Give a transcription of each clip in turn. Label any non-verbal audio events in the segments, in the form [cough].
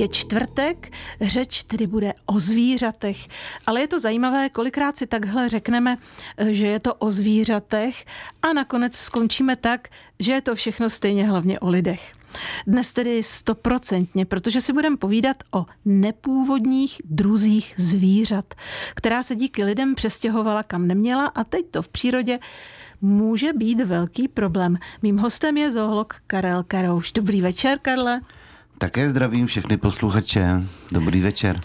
Je čtvrtek, řeč tedy bude o zvířatech, ale je to zajímavé, kolikrát si takhle řekneme, že je to o zvířatech a nakonec skončíme tak, že je to všechno stejně hlavně o lidech. Dnes tedy stoprocentně, protože si budeme povídat o nepůvodních druzích zvířat, která se díky lidem přestěhovala kam neměla a teď to v přírodě může být velký problém. Mým hostem je zoolog Karel Karouš. Dobrý večer, Karle. Také zdravím všechny posluchače. Dobrý večer.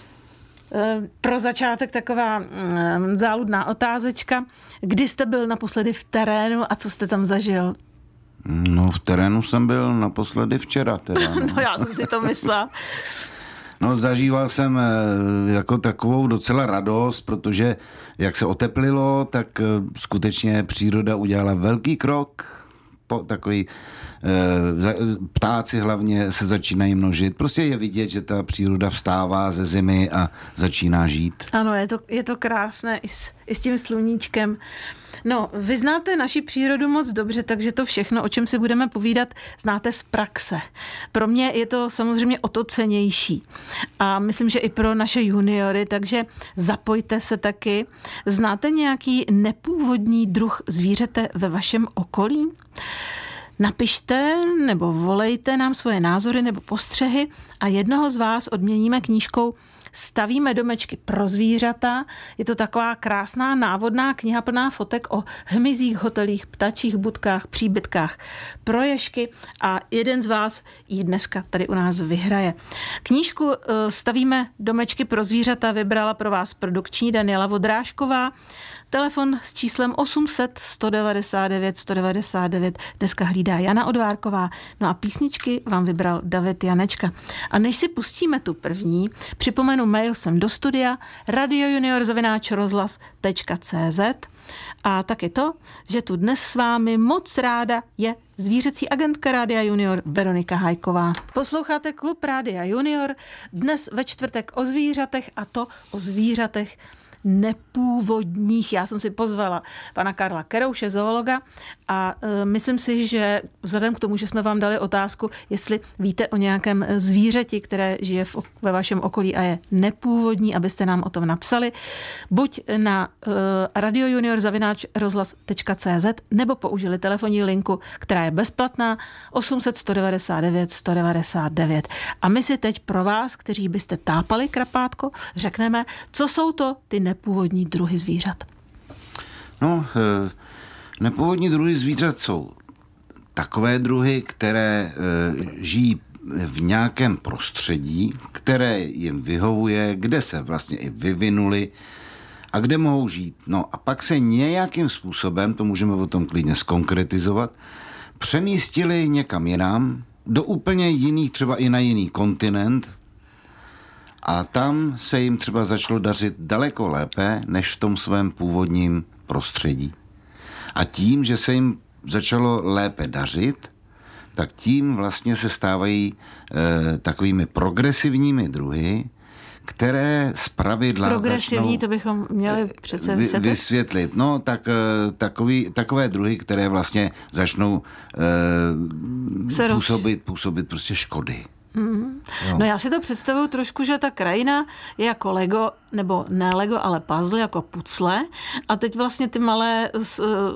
Eh, pro začátek taková mm, záludná otázečka. Kdy jste byl naposledy v terénu a co jste tam zažil? No v terénu jsem byl naposledy včera. Teda, [laughs] no. no já jsem si to myslela. No zažíval jsem eh, jako takovou docela radost, protože jak se oteplilo, tak eh, skutečně příroda udělala velký krok po, takový e, ptáci hlavně se začínají množit. Prostě je vidět, že ta příroda vstává ze zimy a začíná žít. Ano, je to, je to krásné i s, i s tím sluníčkem. No, vy znáte naši přírodu moc dobře, takže to všechno, o čem si budeme povídat, znáte z praxe. Pro mě je to samozřejmě o to cenější. A myslím, že i pro naše juniory, takže zapojte se taky. Znáte nějaký nepůvodní druh zvířete ve vašem okolí? Napište nebo volejte nám svoje názory nebo postřehy a jednoho z vás odměníme knížkou Stavíme domečky pro zvířata. Je to taková krásná návodná kniha plná fotek o hmyzích, hotelích, ptačích budkách, příbytkách, proješky a jeden z vás ji dneska tady u nás vyhraje. Knížku eh, Stavíme domečky pro zvířata vybrala pro vás produkční Daniela Vodrážková. Telefon s číslem 800 199 199 dneska hlídá Jana Odvárková. No a písničky vám vybral David Janečka. A než si pustíme tu první, připomenu mail sem do studia radiojuniorzavináčrozhlas.cz a taky to, že tu dnes s vámi moc ráda je zvířecí agentka Rádia Junior Veronika Hajková. Posloucháte klub Rádia Junior dnes ve čtvrtek o zvířatech a to o zvířatech nepůvodních. Já jsem si pozvala pana Karla Kerouše, zoologa, a e, myslím si, že vzhledem k tomu, že jsme vám dali otázku, jestli víte o nějakém zvířeti, které žije v, ve vašem okolí a je nepůvodní, abyste nám o tom napsali, buď na uh, radiojuniorzavináč.rozhlas.cz nebo použili telefonní linku, která je bezplatná 800 199 199. A my si teď pro vás, kteří byste tápali krapátko, řekneme, co jsou to ty nepůvodní nepůvodní druhy zvířat? No, eh, nepůvodní druhy zvířat jsou takové druhy, které eh, žijí v nějakém prostředí, které jim vyhovuje, kde se vlastně i vyvinuli a kde mohou žít. No a pak se nějakým způsobem, to můžeme potom klidně skonkretizovat, přemístili někam jinam, do úplně jiných, třeba i na jiný kontinent, a tam se jim třeba začalo dařit daleko lépe než v tom svém původním prostředí. A tím, že se jim začalo lépe dařit, tak tím vlastně se stávají e, takovými progresivními druhy, které z pravidla Progresivní, začnou, to bychom měli přece vysvětlit. vysvětlit. No, tak e, takový, takové druhy, které vlastně začnou e, působit, působit prostě škody. Mm. No já si to představuju trošku, že ta krajina je jako Lego, nebo ne Lego, ale puzzle, jako pucle. A teď vlastně ty malé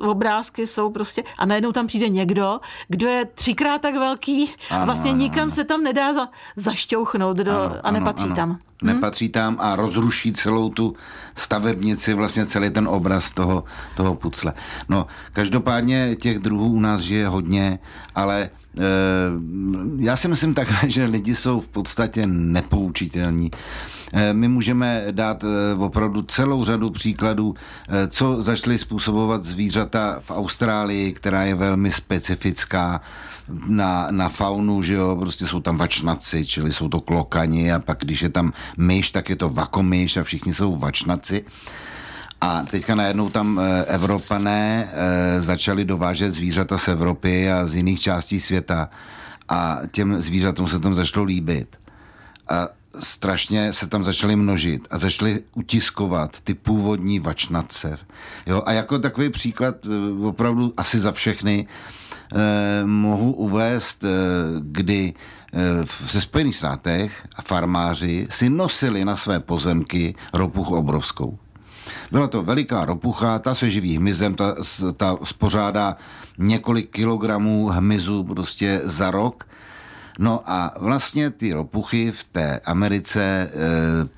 obrázky jsou prostě, a najednou tam přijde někdo, kdo je třikrát tak velký, ano, vlastně ano, nikam ano. se tam nedá za, zašťouchnout do, ano, a nepatří ano, ano. tam. Hm? Nepatří tam a rozruší celou tu stavebnici, vlastně celý ten obraz toho, toho pucle. No, každopádně těch druhů u nás žije hodně, ale Eh, já si myslím takhle, [laughs] že lidi jsou v podstatě nepoučitelní. Eh, my můžeme dát eh, opravdu celou řadu příkladů, co začaly způsobovat zvířata v Austrálii, která je velmi specifická na, na faunu, že jo, prostě jsou tam vačnaci, čili jsou to klokani a pak když je tam myš, tak je to vakomyš a všichni jsou vačnaci. A teďka najednou tam eh, Evropané eh, začali dovážet zvířata z Evropy a z jiných částí světa a těm zvířatům se tam začalo líbit. A strašně se tam začaly množit a začaly utiskovat ty původní vačnace. Jo? A jako takový příklad eh, opravdu asi za všechny, eh, mohu uvést, eh, kdy eh, v Spojených státech farmáři si nosili na své pozemky ropuchu obrovskou. Byla to veliká ropucha, ta se živí hmyzem, ta, ta spořádá několik kilogramů hmyzu prostě za rok. No a vlastně ty ropuchy v té Americe e,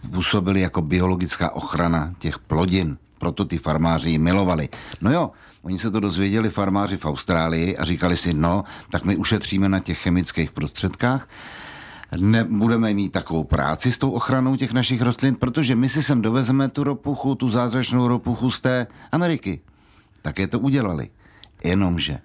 působily jako biologická ochrana těch plodin. Proto ty farmáři ji milovali. No jo, oni se to dozvěděli farmáři v Austrálii a říkali si, no, tak my ušetříme na těch chemických prostředkách nebudeme mít takovou práci s tou ochranou těch našich rostlin, protože my si sem dovezeme tu ropuchu, tu zázračnou ropuchu z té Ameriky. je to udělali. Jenomže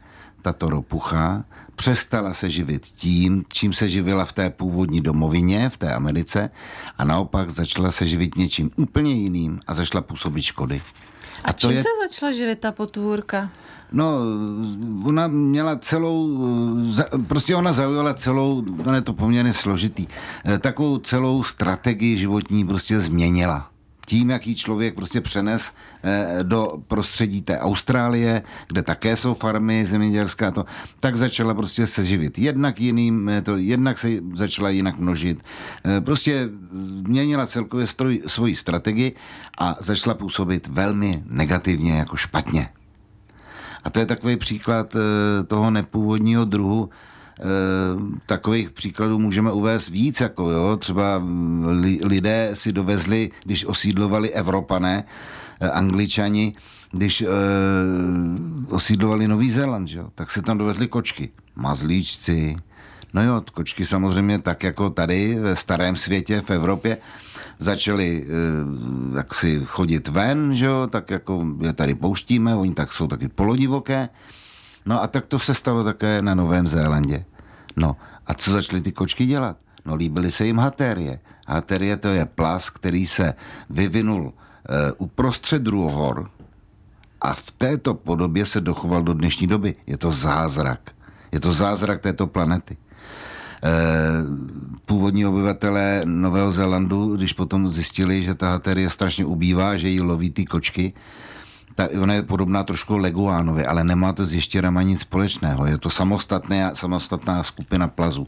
tato ropucha přestala se živit tím, čím se živila v té původní domovině, v té Americe, a naopak začala se živit něčím úplně jiným a začala působit škody. A, a čím je... se začala živit ta potvůrka? No, ona měla celou, prostě ona zaujala celou, no je to poměrně složitý, eh, takovou celou strategii životní prostě změnila tím, jaký člověk prostě přenes eh, do prostředí té Austrálie, kde také jsou farmy zemědělská, to, tak začala prostě se živit jednak jiným, eh, to jednak se začala jinak množit. Prostě měnila celkově stroj, svoji strategii a začala působit velmi negativně, jako špatně. A to je takový příklad eh, toho nepůvodního druhu. Eh, takových příkladů můžeme uvést víc, jako jo, třeba lidé si dovezli, když osídlovali Evropané, eh, Angličani, když e, osídlovali Nový Zéland, jo, tak si tam dovezli kočky, mazlíčci, No jo, kočky samozřejmě tak jako tady ve starém světě v Evropě začaly eh, jak si chodit ven, že jo, tak jako je tady pouštíme, oni tak jsou taky polodivoké. No a tak to se stalo také na Novém Zélandě. No a co začaly ty kočky dělat? No líbily se jim hatérie. Hatérie to je plas, který se vyvinul e, uprostřed druhohor a v této podobě se dochoval do dnešní doby. Je to zázrak. Je to zázrak této planety. Eh, původní obyvatelé Nového Zélandu, když potom zjistili, že ta haterie strašně ubývá, že jí loví ty kočky, ta, ona je podobná trošku Leguánovi, ale nemá to s ještěrama nic společného. Je to samostatná, samostatná skupina plazu.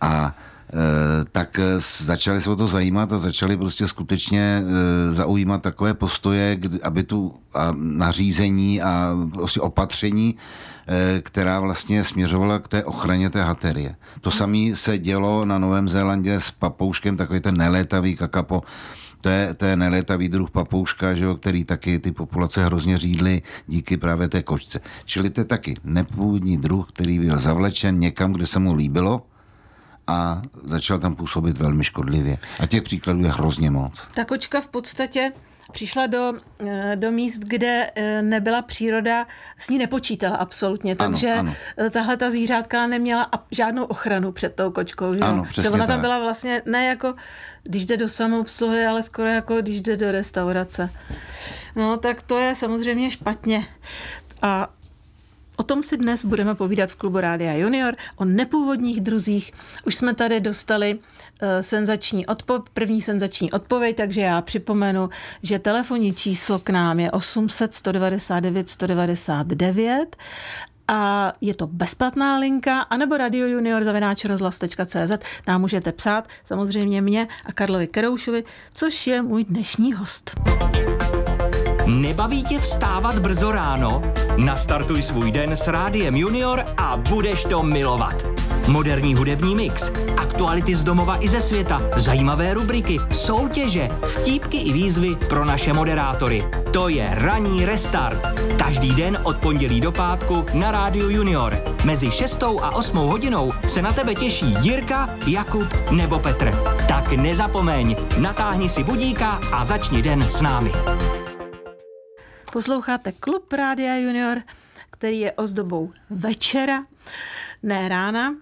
A e, tak začali se o to zajímat a začali prostě skutečně e, zaujímat takové postoje, kdy, aby tu a nařízení a prostě opatření Eh, která vlastně směřovala k té ochraně té haterie. To samé se dělo na Novém Zélandě s papouškem, takový ten nelétavý kakapo, to je, to je nelétavý druh papouška, že jo, který taky ty populace hrozně řídly díky právě té kočce. Čili to je taky nepůvodní druh, který byl zavlečen někam, kde se mu líbilo, a začal tam působit velmi škodlivě. A těch příkladů je hrozně moc. Ta kočka v podstatě přišla do, eh, do míst, kde eh, nebyla příroda, s ní nepočítala absolutně, takže ano, ano. tahle ta zvířátka neměla žádnou ochranu před tou kočkou. Že, ano, že ona tam tak. byla vlastně ne jako, když jde do samoobsluhy, ale skoro jako, když jde do restaurace. No, tak to je samozřejmě špatně. A O tom si dnes budeme povídat v klubu Rádia Junior, o nepůvodních druzích. Už jsme tady dostali uh, senzační odpo- první senzační odpověď, takže já připomenu, že telefonní číslo k nám je 800 199 199 a je to bezplatná linka, anebo Radio Junior zavináčrozhlas.cz nám můžete psát, samozřejmě mě a Karlovi Keroušovi, což je můj dnešní host. Nebaví tě vstávat brzo ráno? Nastartuj svůj den s Rádiem Junior a budeš to milovat. Moderní hudební mix, aktuality z domova i ze světa, zajímavé rubriky, soutěže, vtípky i výzvy pro naše moderátory. To je Ranní restart. Každý den od pondělí do pátku na Rádiu Junior. Mezi 6 a 8 hodinou se na tebe těší Jirka, Jakub nebo Petr. Tak nezapomeň, natáhni si budíka a začni den s námi. Posloucháte Klub Rádia Junior, který je ozdobou večera, ne rána,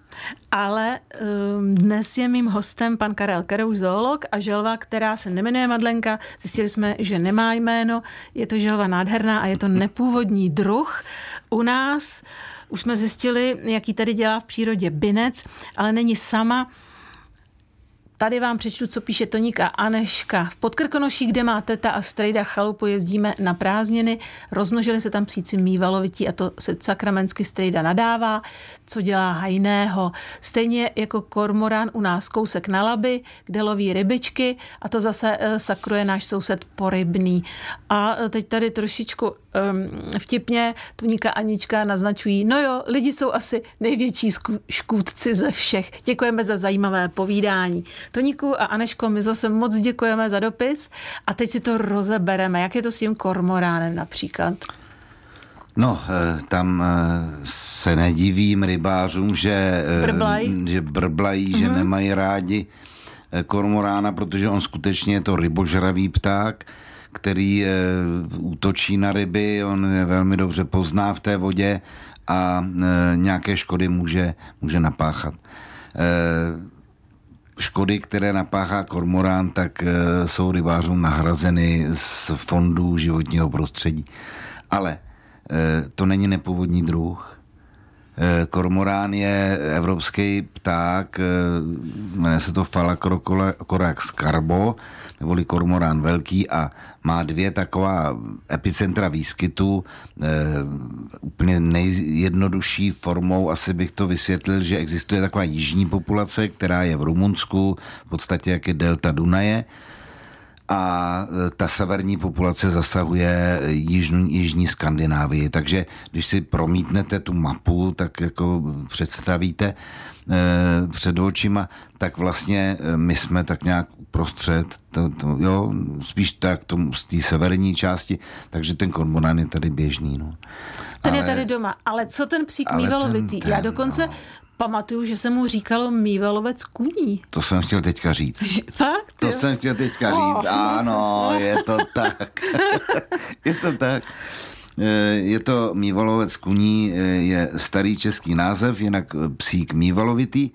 ale um, dnes je mým hostem pan Karel Kerouš, zoolog a želva, která se nemenuje Madlenka. Zjistili jsme, že nemá jméno, je to želva nádherná a je to nepůvodní druh. U nás už jsme zjistili, jaký tady dělá v přírodě binec, ale není sama tady vám přečtu, co píše Toníka Aneška. V Podkrkonoší, kde má teta a strejda chalupu, jezdíme na prázdniny. Rozmnožili se tam psíci mývalovití a to se sakramensky strejda nadává, co dělá hajného. Stejně jako kormorán u nás kousek na laby, kde loví rybičky a to zase eh, sakruje náš soused porybný. A eh, teď tady trošičku um, vtipně Toníka Anička naznačují, no jo, lidi jsou asi největší škůdci ze všech. Děkujeme za zajímavé povídání. Toníku a Aneško, my zase moc děkujeme za dopis a teď si to rozebereme. Jak je to s tím kormoránem například? No, eh, tam eh, se nedivím rybářům, že eh, brblají, že, brblají, uh-huh. že mhm. nemají rádi kormorána, protože on skutečně je to rybožravý pták, který útočí na ryby, on je velmi dobře pozná v té vodě a nějaké škody může, může napáchat škody, které napáchá kormorán, tak eh, jsou rybářům nahrazeny z fondů životního prostředí. Ale eh, to není nepůvodní druh. Eh, kormorán je evropský pták, jmenuje se to Phalacrocorax carbo, neboli kormorán velký a má dvě taková epicentra výskytu. E, úplně nejjednodušší formou asi bych to vysvětlil, že existuje taková jižní populace, která je v Rumunsku, v podstatě jak je delta Dunaje, a e, ta severní populace zasahuje jižní, jižní Skandinávii. Takže když si promítnete tu mapu, tak jako představíte e, před očima, tak vlastně e, my jsme tak nějak prostřed, to, to, jo, spíš tak tomu, z té severní části, takže ten kormorán je tady běžný. No. Ten ale, je tady doma, ale co ten psík mývalovitý? Já dokonce no pamatuju, že se mu říkalo mývalovec kuní. To jsem chtěl teďka říct. Fakt? To jo? jsem chtěl teďka oh. říct, ano, je to tak. [laughs] je to tak. Eh, je to mývalovec kuní, eh, je starý český název, jinak psík mývalovitý.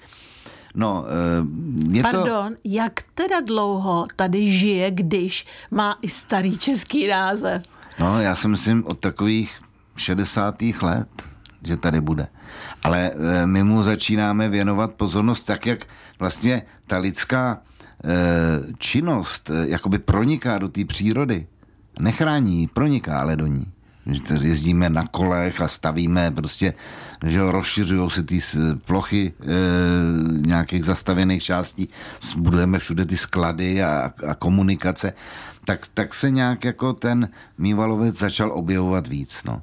No, eh, je Pardon, to... jak teda dlouho tady žije, když má i starý český název? No, já si myslím od takových 60. let, že tady bude ale eh, my mu začínáme věnovat pozornost tak, jak vlastně ta lidská eh, činnost eh, jakoby proniká do té přírody. Nechrání, proniká ale do ní. Jezdíme na kolech a stavíme prostě, že rozšiřují se ty plochy e, nějakých zastavěných částí, budujeme všude ty sklady a, a komunikace, tak, tak se nějak jako ten mývalovec začal objevovat víc. No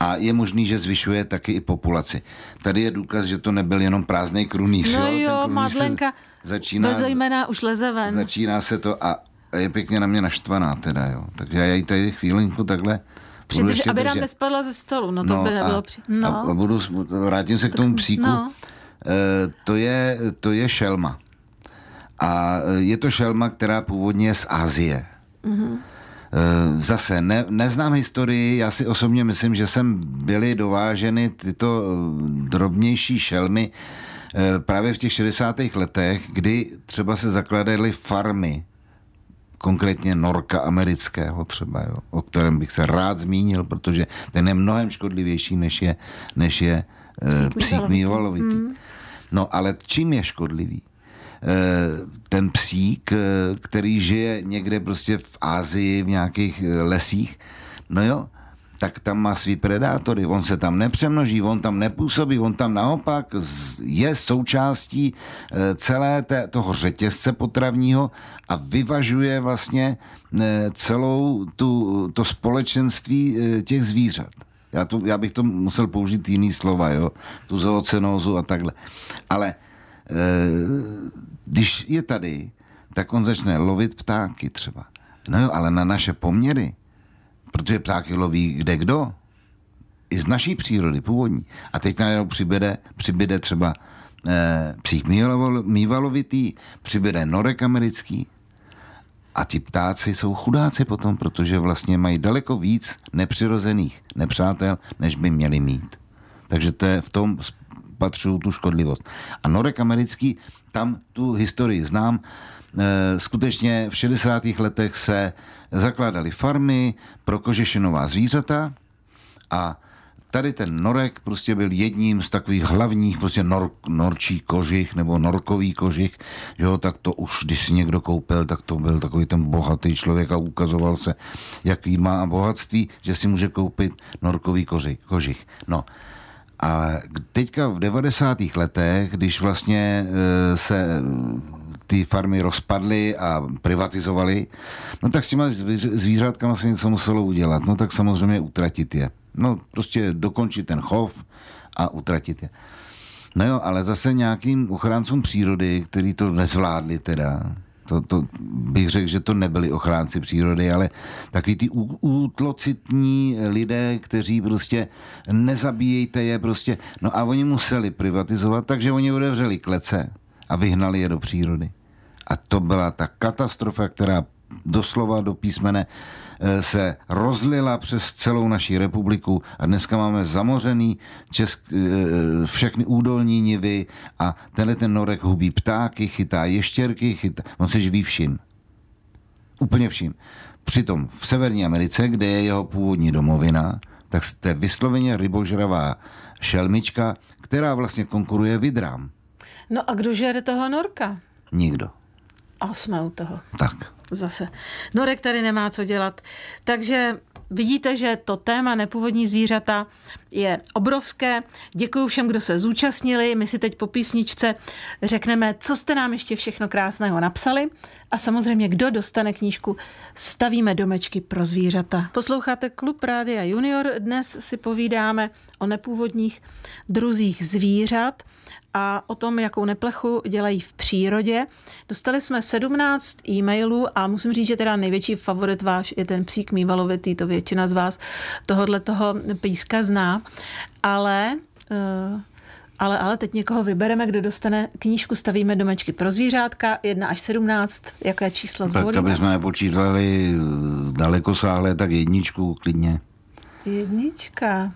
a je možný, že zvyšuje taky i populaci. Tady je důkaz, že to nebyl jenom prázdný krunýř. No jo, jo Madlenka začíná, zejména už leze ven. Začíná se to a je pěkně na mě naštvaná teda, jo. Takže já jí tady chvílinku takhle Přidrž, aby nám nespadla ze stolu, no to no by nebylo a, při... no. a, budu, vrátím se k tomu psíku. No. E, to, je, to je šelma. A je to šelma, která původně je z Asie. Mm-hmm. Eh, zase ne, neznám historii, já si osobně myslím, že sem byly dováženy tyto eh, drobnější šelmy eh, právě v těch 60. letech, kdy třeba se zakladaly farmy, konkrétně norka amerického třeba, jo, o kterém bych se rád zmínil, protože ten je mnohem škodlivější, než je, než je psík mývalovitý. Hmm. No ale čím je škodlivý? Eh, ten psík, eh, který žije někde prostě v Ázii, v nějakých eh, lesích, no jo, tak tam má svý predátory. On se tam nepřemnoží, on tam nepůsobí, on tam naopak je součástí celé té, toho řetězce potravního a vyvažuje vlastně celou tu, to společenství těch zvířat. Já, to, já bych to musel použít jiný slova, jo? tu zoocenózu a takhle. Ale když je tady, tak on začne lovit ptáky třeba. No jo, ale na naše poměry, protože ptáky loví kde kdo, i z naší přírody původní. A teď najednou přibyde, přibyde třeba eh, psík mývalovitý, přibyde norek americký, a ti ptáci jsou chudáci potom, protože vlastně mají daleko víc nepřirozených nepřátel, než by měli mít. Takže to je v tom patřují tu škodlivost. A norek americký, tam tu historii znám, e, skutečně v 60. letech se zakládaly farmy pro kožešinová zvířata a tady ten norek prostě byl jedním z takových hlavních prostě nor, norčí kožich nebo norkový kožich, že jo, tak to už, když si někdo koupil, tak to byl takový ten bohatý člověk a ukazoval se, jaký má bohatství, že si může koupit norkový kožich. kožich. No, ale teďka v 90. letech, když vlastně e, se ty farmy rozpadly a privatizovaly, no tak s těma zvířátkama se něco muselo udělat. No tak samozřejmě utratit je. No prostě dokončit ten chov a utratit je. No jo, ale zase nějakým ochráncům přírody, který to nezvládli teda, to, to bych řekl, že to nebyli ochránci přírody, ale takový ty útlocitní lidé, kteří prostě nezabíjejte je prostě. No a oni museli privatizovat, takže oni otevřeli klece a vyhnali je do přírody. A to byla ta katastrofa, která doslova do písmene se rozlila přes celou naší republiku a dneska máme zamořený česk, eh, všechny údolní nivy a tenhle ten norek hubí ptáky, chytá ještěrky, chytá, on se živí vším. Úplně vším. Přitom v Severní Americe, kde je jeho původní domovina, tak jste vysloveně rybožravá šelmička, která vlastně konkuruje vidrám. No a kdo žere toho norka? Nikdo. A jsme u toho. Tak. Zase. Norek tady nemá co dělat. Takže vidíte, že to téma nepůvodní zvířata je obrovské. Děkuji všem, kdo se zúčastnili. My si teď po písničce řekneme, co jste nám ještě všechno krásného napsali a samozřejmě, kdo dostane knížku Stavíme domečky pro zvířata. Posloucháte Klub Rádia Junior. Dnes si povídáme o nepůvodních druzích zvířat a o tom, jakou neplechu dělají v přírodě. Dostali jsme 17 e-mailů a musím říct, že teda největší favorit váš je ten psík mývalovitý, to většina z vás tohohle toho píska zná, ale uh, ale, ale teď někoho vybereme, kdo dostane knížku Stavíme domečky pro zvířátka, 1 až 17, jaké číslo zvolíme? Tak, aby jsme nepočítali daleko sáhle, tak jedničku klidně. Jednička.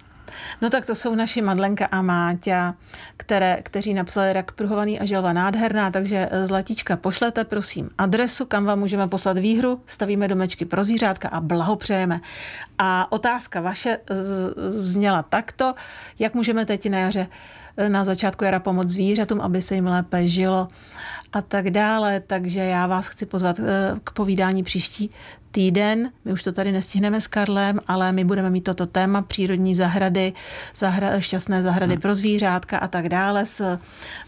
No tak to jsou naši Madlenka a Máťa, které, kteří napsali rak pruhovaný a želva nádherná, takže eh, Zlatička, pošlete prosím adresu, kam vám můžeme poslat výhru, stavíme domečky pro zvířátka a blahopřejeme. A otázka vaše zněla takto, jak můžeme teď na jaře eh, na začátku jara pomoct zvířatům, aby se jim lépe žilo a tak dále. Takže já vás chci pozvat eh, k povídání příští týden. My už to tady nestihneme s Karlem, ale my budeme mít toto téma přírodní zahrady, zahra, šťastné zahrady hmm. pro zvířátka a tak dále s,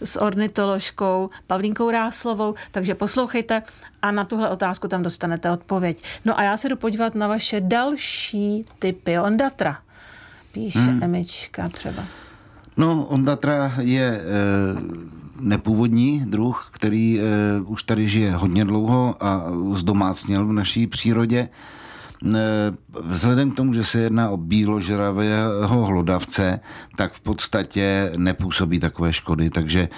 s ornitoložkou Pavlínkou Ráslovou. Takže poslouchejte a na tuhle otázku tam dostanete odpověď. No a já se jdu podívat na vaše další typy. Ondatra píše hmm. Emička třeba. No, Ondatra je e, nepůvodní druh, který e, už tady žije hodně dlouho a zdomácněl v naší přírodě. E, vzhledem k tomu, že se jedná o bíložravého hlodavce, tak v podstatě nepůsobí takové škody. Takže,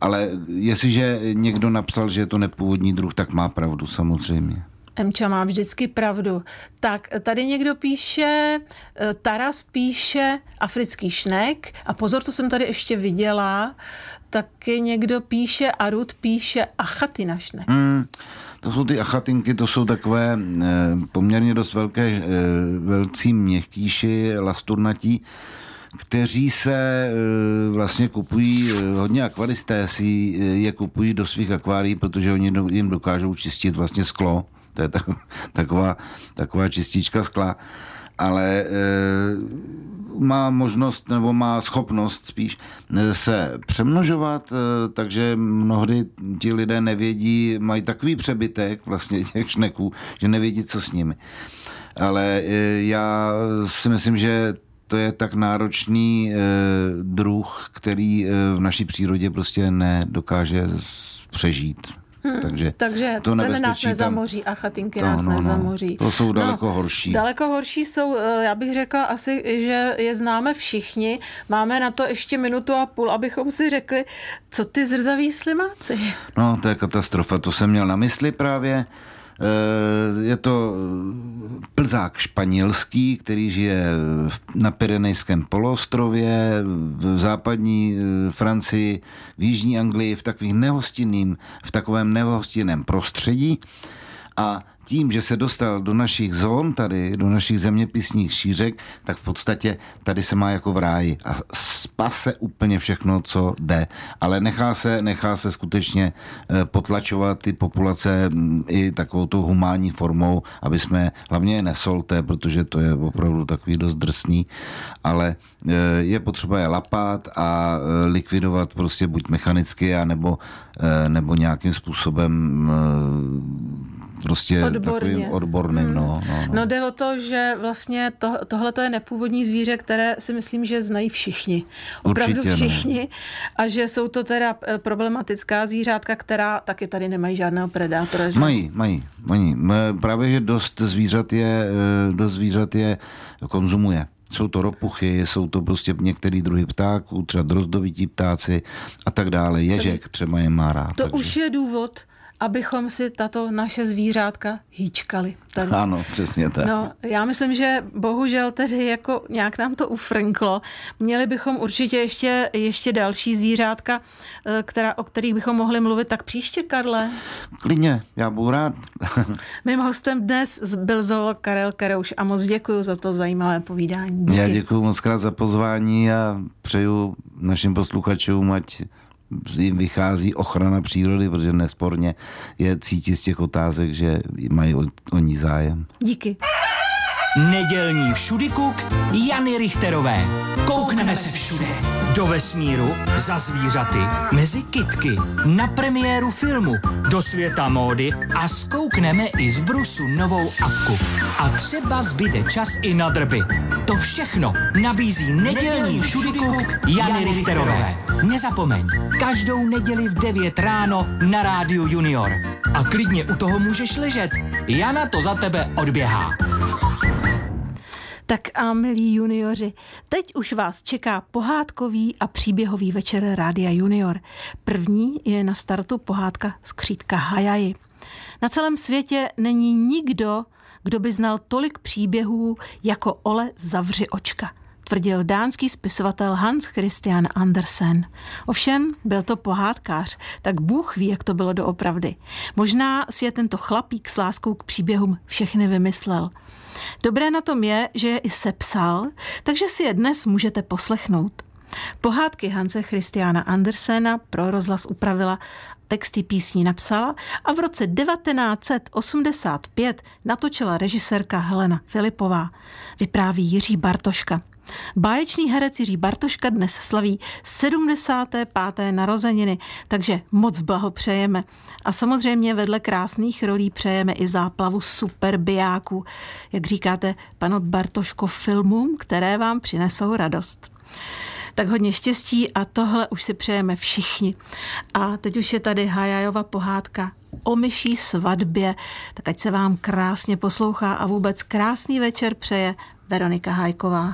ale jestliže někdo napsal, že je to nepůvodní druh, tak má pravdu samozřejmě. Emča má vždycky pravdu. Tak tady někdo píše, eh, Taras píše africký šnek a pozor, to jsem tady ještě viděla, taky někdo píše, Arut píše achatina šnek. Mm, to jsou ty achatinky, to jsou takové eh, poměrně dost velké, eh, velcí měkkýši, lasturnatí, kteří se vlastně kupují, hodně akvaristé si je kupují do svých akvárií, protože oni jim dokážou čistit vlastně sklo to je tak, taková, taková čistička skla, ale e, má možnost nebo má schopnost spíš e, se přemnožovat, e, takže mnohdy ti lidé nevědí, mají takový přebytek vlastně těch šneků, že nevědí, co s nimi. Ale já si myslím, že to je tak náročný druh, který v naší přírodě prostě nedokáže přežít. Hmm, takže, takže to ten nás nezamoří a chatinky to, nás no, no, nezamoří. To jsou daleko no, horší. Daleko horší jsou, eh, já bych řekla asi, že je známe všichni. Máme na to ještě minutu a půl, abychom si řekli, co ty zrzaví slimáci. No, to je katastrofa, to jsem měl na mysli právě. Eh, je to plzák španělský, který žije na Pyrenejském poloostrově, v západní eh, Francii, v jižní Anglii, v takových nehostinným, v takovém nehostinném prostředí. A tím, že se dostal do našich zón tady, do našich zeměpisních šířek, tak v podstatě tady se má jako v ráji a spase úplně všechno, co jde. Ale nechá se, nechá se skutečně eh, potlačovat ty populace mm, i takovou tou humánní formou, aby jsme hlavně je nesolte, protože to je opravdu takový dost drsný, ale eh, je potřeba je lapat a eh, likvidovat prostě buď mechanicky, anebo, nebo nějakým způsobem prostě Odborně. takovým odborným. Hmm. No, no, no. no jde o to, že vlastně to, tohle je nepůvodní zvíře, které si myslím, že znají všichni. Opravdu Určitě, no. všichni. No. A že jsou to teda eh, problematická zvířátka, která taky tady nemají žádného predátora. Že? Mají, mají, mají. Právě, že dost zvířat je, eh, dost zvířat je konzumuje. Jsou to ropuchy, jsou to prostě některý druhy ptáků, třeba drozdovití ptáci a tak dále. Ježek třeba je má rád. To takže. už je důvod, abychom si tato naše zvířátka hýčkali. Tady. Ano, přesně tak. No, já myslím, že bohužel tedy jako nějak nám to ufrnklo. Měli bychom určitě ještě, ještě další zvířátka, eh, která, o kterých bychom mohli mluvit tak příště, Karle. Klidně, já budu rád. [laughs] Mým hostem dnes byl zoolog Karel Karouš a moc děkuji za to zajímavé povídání. Díky. Já děkuji moc krát za pozvání a přeju našim posluchačům, ať jim vychází ochrana přírody, protože nesporně je cítit z těch otázek, že mají o, o ní zájem. Díky. Nedělní všudikuk Jany Richterové. Koukneme se všude. Do vesmíru, za zvířaty, mezi kitky, na premiéru filmu, do světa módy a zkoukneme i z brusu novou apku. A třeba zbyde čas i na drby. To všechno nabízí nedělní všudikuk Jany Richterové. Nezapomeň, každou neděli v 9 ráno na rádiu Junior. A klidně u toho můžeš ležet. Jana to za tebe odběhá. Tak a milí junioři, teď už vás čeká pohádkový a příběhový večer Rádia Junior. První je na startu pohádka Skřítka Hajaji. Na celém světě není nikdo, kdo by znal tolik příběhů jako Ole Zavři očka – tvrdil dánský spisovatel Hans Christian Andersen. Ovšem, byl to pohádkář, tak Bůh ví, jak to bylo doopravdy. Možná si je tento chlapík s láskou k příběhům všechny vymyslel. Dobré na tom je, že je i sepsal, takže si je dnes můžete poslechnout. Pohádky Hanse Christiana Andersena pro rozhlas upravila, texty písní napsala a v roce 1985 natočila režisérka Helena Filipová. Vypráví Jiří Bartoška. Báječný herec Jiří Bartoška dnes slaví 75. narozeniny, takže moc blahopřejeme. A samozřejmě vedle krásných rolí přejeme i záplavu superbiáků, jak říkáte, pano Bartoško, filmům, které vám přinesou radost. Tak hodně štěstí a tohle už si přejeme všichni. A teď už je tady Hajajova pohádka o myší svatbě, tak ať se vám krásně poslouchá a vůbec krásný večer přeje Veronika Hajková.